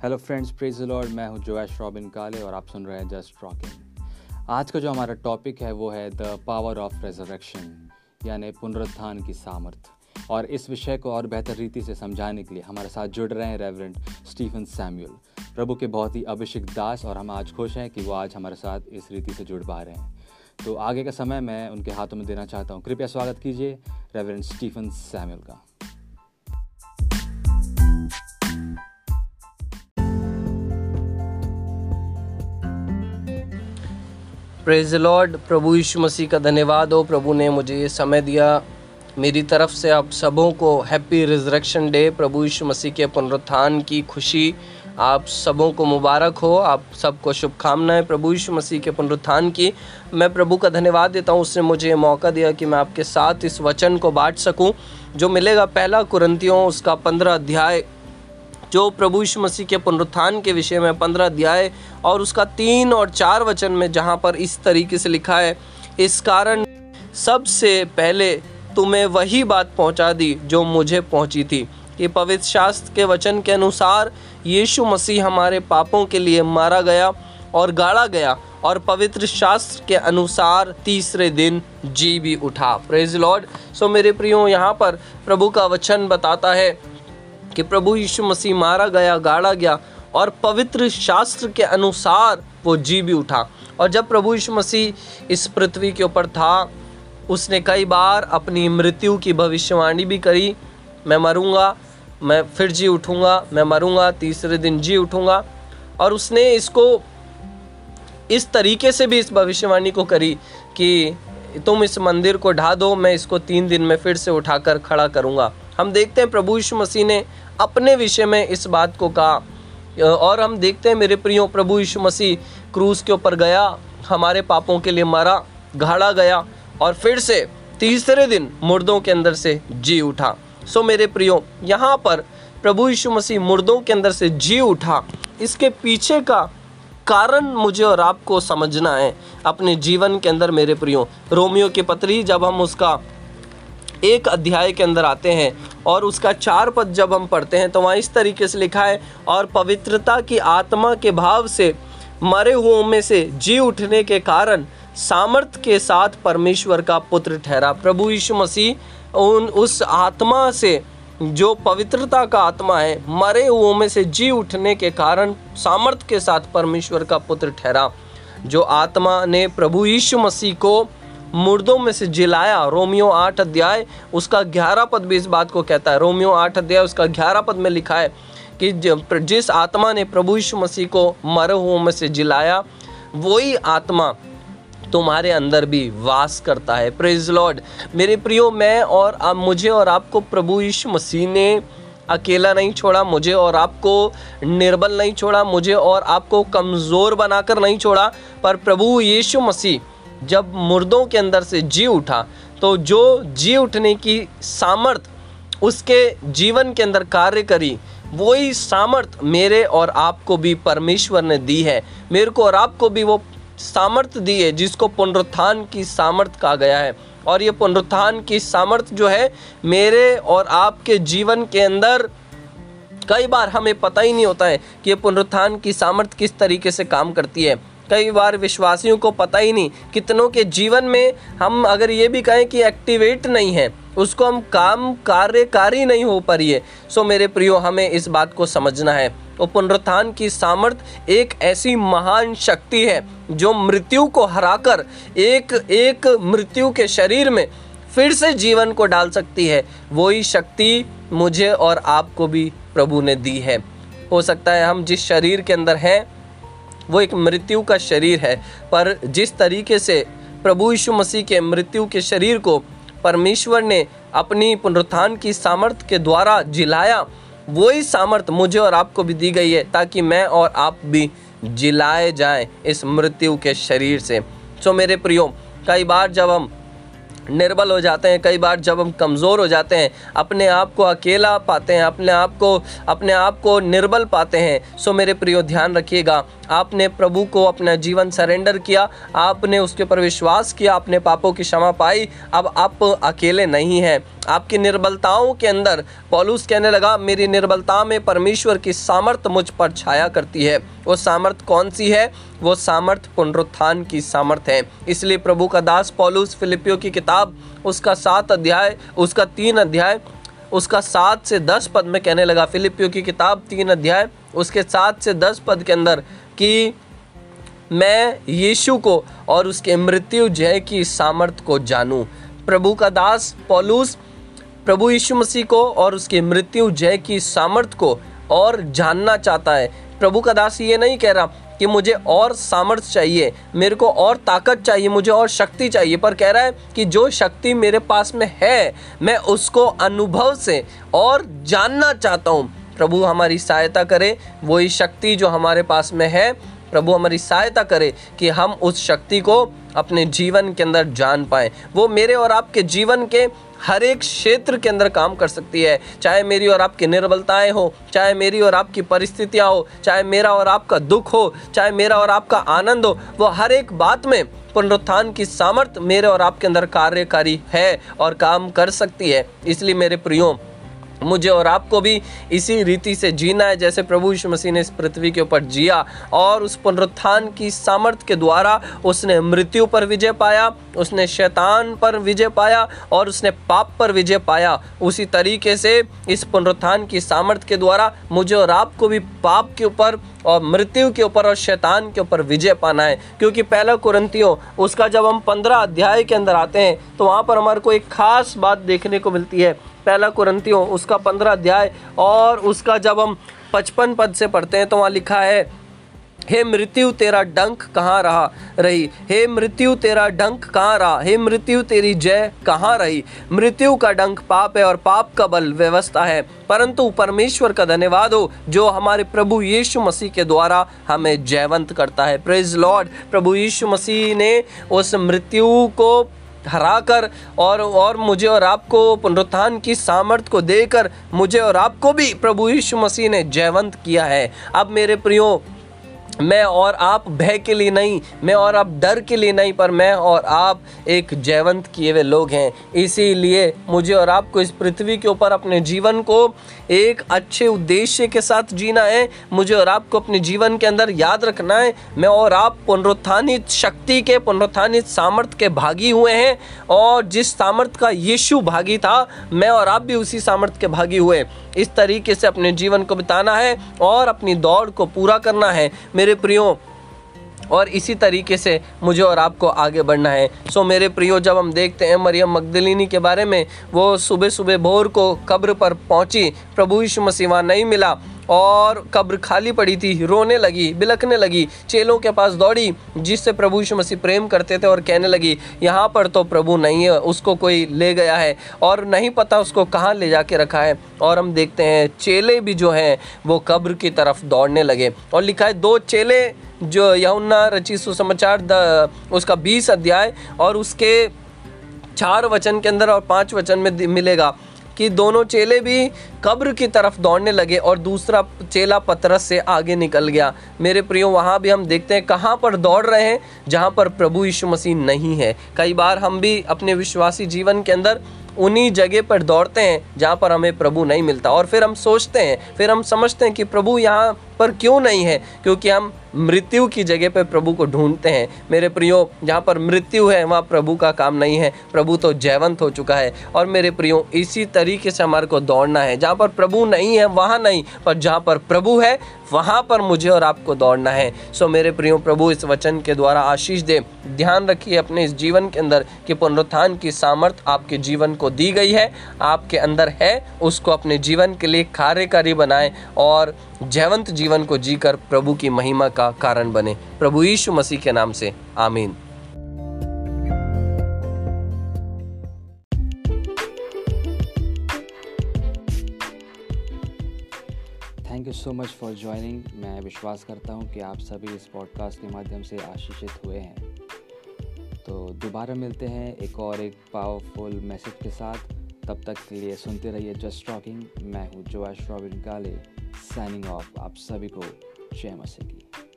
Hello friends praise Lord मैं हूँ जोएश robin काले और आप सुन रहे हैं जस्ट रॉकिंग आज का जो हमारा टॉपिक है, वो है द पावर ऑफ़ रेजरेक्शन यानी पुनरुत्थान की सामर्थ्य। और इस विषय को और बेहतर रीति से समझाने के लिए हमारे साथ जुड़ रहे हैं रेवरेंट स्टीफन सैम्यूल प्रभु के बहुत ही अभिषेक दास, और हम आज खुश हैं कि वो आज हमारे साथ इस रीति से जुड़ पा रहे हैं। तो आगे का समय मैं उनके हाथों में देना चाहता हूँ। कृपया स्वागत कीजिए रेवरेंट स्टीफन सैम्यूल का। प्रेज लॉर्ड प्रभु यीशु मसीह का धन्यवाद हो। प्रभु ने मुझे ये समय दिया। मेरी तरफ़ से आप सबों को हैप्पी रिजरेक्शन डे प्रभु यीशु मसीह के पुनरुत्थान की खुशी आप सबों को मुबारक हो। आप सबको शुभकामनाएँ प्रभु यीशु मसीह के पुनरुत्थान की। मैं प्रभु का धन्यवाद देता हूँ। उसने मुझे ये मौका दिया कि मैं आपके साथ इस वचन को बांट सकूँ। जो मिलेगा पहला कुरंतियों, उसका पंद्रह अध्याय जो प्रभु यीशु मसीह के पुनरुत्थान के विषय में पंद्रह अध्याय और उसका तीन और चार वचन में जहाँ पर इस तरीके से लिखा है, इस कारण सबसे पहले तुम्हें वही बात पहुँचा दी जो मुझे पहुँची थी। कि पवित्र शास्त्र के वचन के अनुसार यीशु मसीह हमारे पापों के लिए मारा गया और गाड़ा गया और पवित्र शास्त्र के अनुसार तीसरे दिन जी भी उठा। प्रेज लॉर्ड सो मेरे प्रियो, यहाँ पर प्रभु का वचन बताता है कि प्रभु यीशु मसीह मारा गया, गाड़ा गया और पवित्र शास्त्र के अनुसार वो जी भी उठा। और जब प्रभु यीशु मसीह इस पृथ्वी के ऊपर था, उसने कई बार अपनी मृत्यु की भविष्यवाणी भी करी, मैं मरूँगा, मैं फिर जी उठूँगा, मैं मरूँगा, तीसरे दिन जी उठूँगा। और उसने इसको इस तरीके से भी इस भविष्यवाणी को करी कि तुम इस मंदिर को ढा दो, मैं इसको तीन दिन में फिर से उठाकर खड़ा करूँगा। हम देखते हैं प्रभु यीशु मसीह ने अपने विषय में इस बात को कहा। और हम देखते हैं, मेरे प्रियो, प्रभु यीशु मसीह क्रूज के ऊपर गया, हमारे पापों के लिए मरा, घाड़ा गया और फिर से तीसरे दिन मुर्दों के अंदर से जी उठा। सो मेरे प्रियो, यहाँ पर प्रभु यीशु मसीह मुर्दों के अंदर से जी उठा। इसके पीछे का कारण मुझे और आपको समझना है, अपने जीवन के अंदर मेरे प्रियो। रोमियो की पत्री, जब हम उसका एक अध्याय के अंदर आते हैं और उसका चार पद जब हम पढ़ते हैं तो वहाँ इस तरीके से लिखा है, और पवित्रता की आत्मा के भाव से मरे हुओं में से जी उठने के कारण सामर्थ्य के साथ परमेश्वर का पुत्र ठहरा। प्रभु यीशु मसीह, उन, उस आत्मा से जो पवित्रता का आत्मा है, मरे हुओं में से जी उठने के कारण सामर्थ्य के साथ परमेश्वर का पुत्र ठहरा। जो आत्मा ने प्रभु यीशु मसीह को मुर्दों में से जिलाया। रोमियो आठ अध्याय, उसका ग्यारह पद भी इस बात को कहता है। रोमियो आठ अध्याय, उसका ग्यारह पद में लिखा है कि जिस आत्मा ने प्रभु यीशु मसीह को मरे हुओं में से जिलाया, वही आत्मा तुम्हारे अंदर भी वास करता है। प्रेज लॉर्ड मेरे प्रियो, मैं और आप, मुझे और आपको प्रभु यीशु मसीह ने अकेला नहीं छोड़ा, मुझे और आपको निर्बल नहीं छोड़ा, मुझे और आपको कमज़ोर बनाकर नहीं छोड़ा, पर प्रभु यीशु मसीह जब मुर्दों के अंदर से जी उठा तो जो जी उठने की सामर्थ उसके जीवन के अंदर कार्य करी, वही सामर्थ मेरे और आपको भी परमेश्वर ने दी है। मेरे को और आपको भी वो सामर्थ दी है, जिसको पुनरुत्थान की सामर्थ कहा गया है। और ये पुनरुत्थान की सामर्थ जो है, मेरे और आपके जीवन के अंदर कई बार हमें पता ही नहीं होता है कि ये पुनरुत्थान की सामर्थ किस तरीके से काम करती है। कई बार विश्वासियों को पता ही नहीं कितनों के जीवन में हम अगर ये भी कहें कि एक्टिवेट नहीं है, उसको हम काम कार्यकारी नहीं हो पा रही है सो मेरे प्रियो, हमें इस बात को समझना है। तो पुनरुत्थान की सामर्थ एक ऐसी महान शक्ति है जो मृत्यु को हराकर एक एक मृत्यु के शरीर में फिर से जीवन को डाल सकती है। वही शक्ति मुझे और आपको भी प्रभु ने दी है। हो सकता है हम जिस शरीर के अंदर हैं वो एक मृत्यु का शरीर है। पर जिस तरीके से प्रभु यीशु मसीह के मृत्यु के शरीर को परमेश्वर ने अपनी पुनरुत्थान की सामर्थ्य के द्वारा जिलाया, वही सामर्थ्य मुझे और आपको भी दी गई है ताकि मैं और आप भी जिलाए जाएँ इस मृत्यु के शरीर से। सो मेरे प्रियो, कई बार जब हम निर्बल हो जाते हैं, कई बार जब हम कमज़ोर हो जाते हैं, अपने आप को अकेला पाते हैं, अपने आप को, अपने आप को निर्बल पाते हैं। सो मेरे प्रियो, ध्यान रखिएगा, आपने प्रभु को अपना जीवन सरेंडर किया, आपने उसके ऊपर विश्वास किया अपने पापों की क्षमा पाई, अब आप अकेले नहीं हैं। आपकी निर्बलताओं के अंदर, पॉलूस कहने लगा, मेरी निर्बलता में परमेश्वर की सामर्थ मुझ पर छाया करती है। वो सामर्थ कौन सी है? वो सामर्थ पुनरुत्थान की सामर्थ है। इसलिए प्रभु का दास पॉलूस फिलिपियो की किताब, उसका सात अध्याय, उसका तीन अध्याय, उसका सात से दस पद में कहने लगा। फिलिपियो की किताब, तीन अध्याय, उसके सात से दस पद के अंदर कि मैं यीशु को और उसके मृत्यु जय की सामर्थ को जानूं। प्रभु का दास पॉलूस, प्रभु यीशु मसीह को और उसके मृत्यु जय की सामर्थ को और जानना चाहता है। प्रभु का दास ये नहीं कह रहा कि मुझे और सामर्थ्य चाहिए, मेरे को और ताकत चाहिए, मुझे और शक्ति चाहिए, पर कह रहा है कि जो शक्ति मेरे पास में है, मैं उसको अनुभव से और जानना चाहता हूँ। प्रभु हमारी सहायता करे, वही शक्ति जो हमारे पास में है। प्रभु हमारी सहायता करे कि हम उस शक्ति को अपने जीवन के अंदर जान पाए। वो मेरे और आपके जीवन के हर एक क्षेत्र के अंदर काम कर सकती है। चाहे मेरी और आपकी निर्बलताएँ हो, चाहे मेरी और आपकी परिस्थितियाँ हो, चाहे मेरा और आपका दुख हो, चाहे मेरा और आपका आनंद हो, वो हर एक बात में पुनरुत्थान की सामर्थ्य मेरे और आपके अंदर कार्यकारी है और काम कर सकती है। इसलिए मेरे प्रियो मुझे और आपको भी इसी रीति से जीना है, जैसे प्रभु यीशु मसीह ने इस पृथ्वी के ऊपर जिया और उस पुनरुत्थान की सामर्थ्य के द्वारा उसने मृत्यु पर विजय पाया, उसने शैतान पर विजय पाया और उसने पाप पर विजय पाया। उसी तरीके से इस पुनरुत्थान की सामर्थ्य के द्वारा मुझे और आपको भी पाप के ऊपर और मृत्यु के ऊपर और शैतान के ऊपर विजय पाना है। क्योंकि पहला कुरंतियों उसका जब हम पंद्रह अध्याय के अंदर आते हैं तो वहाँ पर हमारे को एक खास बात देखने को मिलती है। पहला कुरंतियों, उसका पंद्रह अध्याय, और उसका जब हम पचपन पद से पढ़ते हैं तो वहाँ लिखा है, हे मृत्यु तेरा डंक कहाँ रहा रही? हे मृत्यु तेरा डंक कहाँ रहा? हे मृत्यु तेरी जय कहाँ रही? मृत्यु का डंक पाप है और पाप का बल व्यवस्था है। परंतु परमेश्वर का धन्यवाद हो, जो हमारे प्रभु यीशु मसीह के द्वारा हमें जयवंत करता है। प्रेज लॉर्ड प्रभु यीशु मसीह ने उस मृत्यु को हराकर और और मुझे और आपको, पुनरुत्थान की सामर्थ्य को देकर मुझे और आपको भी प्रभु यीशु मसीह ने जयवंत किया है। अब मेरे प्रियो मैं और आप भय के लिए नहीं, मैं और आप डर के लिए नहीं, पर मैं और आप एक जयवंत किए हुए लोग हैं। इसीलिए मुझे और आपको इस पृथ्वी के ऊपर अपने जीवन को एक अच्छे उद्देश्य के साथ जीना है। मुझे और आपको अपने जीवन के अंदर याद रखना है। मैं और आप पुनरुत्थानित शक्ति के, पुनरुत्थानित सामर्थ्य के भागी हुए हैं और जिस सामर्थ्य का यीशु भागी था, मैं और आप भी उसी सामर्थ्य के भागी हुए इस तरीके से अपने जीवन को बिताना है और अपनी दौड़ को पूरा करना है। मेरे प्रियो, और इसी तरीके से मुझे और आपको आगे बढ़ना है। सो मेरे प्रियो, जब हम देखते हैं मरियम मगदलिनी के बारे में, वो सुबह सुबह भोर को कब्र पर पहुँची, प्रभु यीशु मसीह नहीं मिला। और कब्र खाली पड़ी थी, रोने लगी, बिलखने लगी, चेलों के पास दौड़ी, जिससे प्रभु यीशु मसीह प्रेम करते थे और कहने लगी, यहाँ पर तो प्रभु नहीं है, उसको कोई ले गया है और नहीं पता उसको कहाँ ले जाके रखा है। और हम देखते हैं, चेले भी जो हैं, वो कब्र की तरफ़ दौड़ने लगे। और लिखा है, दो चेले जो यमुना रची सुसमाचार उसका बीस अध्याय और उसके चार वचन के अंदर और पाँच वचन में मिलेगा। कि दोनों चेले भी कब्र की तरफ़ दौड़ने लगे और दूसरा चेला पतरस से आगे निकल गया। मेरे प्रियो, वहाँ भी हम देखते हैं कहाँ पर दौड़ रहे हैं, जहाँ पर प्रभु यीशु मसीह नहीं है। कई बार हम भी अपने विश्वासी जीवन के अंदर उन्हीं जगह पर दौड़ते हैं, जहाँ पर हमें प्रभु नहीं मिलता। और फिर हम सोचते हैं, फिर हम समझते हैं कि प्रभु यहाँ पर क्यों नहीं है, क्योंकि हम मृत्यु की जगह पर प्रभु को ढूंढते हैं। मेरे प्रियो, जहाँ पर मृत्यु है, वहाँ प्रभु का काम नहीं है। प्रभु तो जैवंत हो चुका है। और मेरे प्रियो, इसी तरीके से हमारे को दौड़ना है। जहाँ पर प्रभु नहीं है, वहाँ नहीं। पर जहाँ पर प्रभु है वहाँ पर मुझे और आपको दौड़ना है। सो मेरे प्रियो प्रभु, इस वचन के द्वारा आशीष दे। ध्यान रखिए अपने इस जीवन के अंदर कि पुनरुत्थान की सामर्थ आपके जीवन को दी गई है। आपके अंदर है, उसको अपने जीवन के लिए कार्यकारी बनाए और जयवंत जीवन को जीकर प्रभु की महिमा का कारण बने। प्रभु यीशु मसीह के नाम से, आमीन। सो मच फॉर ज्वाइनिंग मैं विश्वास करता हूँ कि आप सभी इस पॉडकास्ट के माध्यम से आशीषित हुए हैं। तो दोबारा मिलते हैं एक और एक पावरफुल मैसेज के साथ। तब तक के लिए सुनते रहिए जस्ट टॉकिंग मैं हूँ जोश रॉबिन काले साइनिंग ऑफ़ आप सभी को जय मसीह। की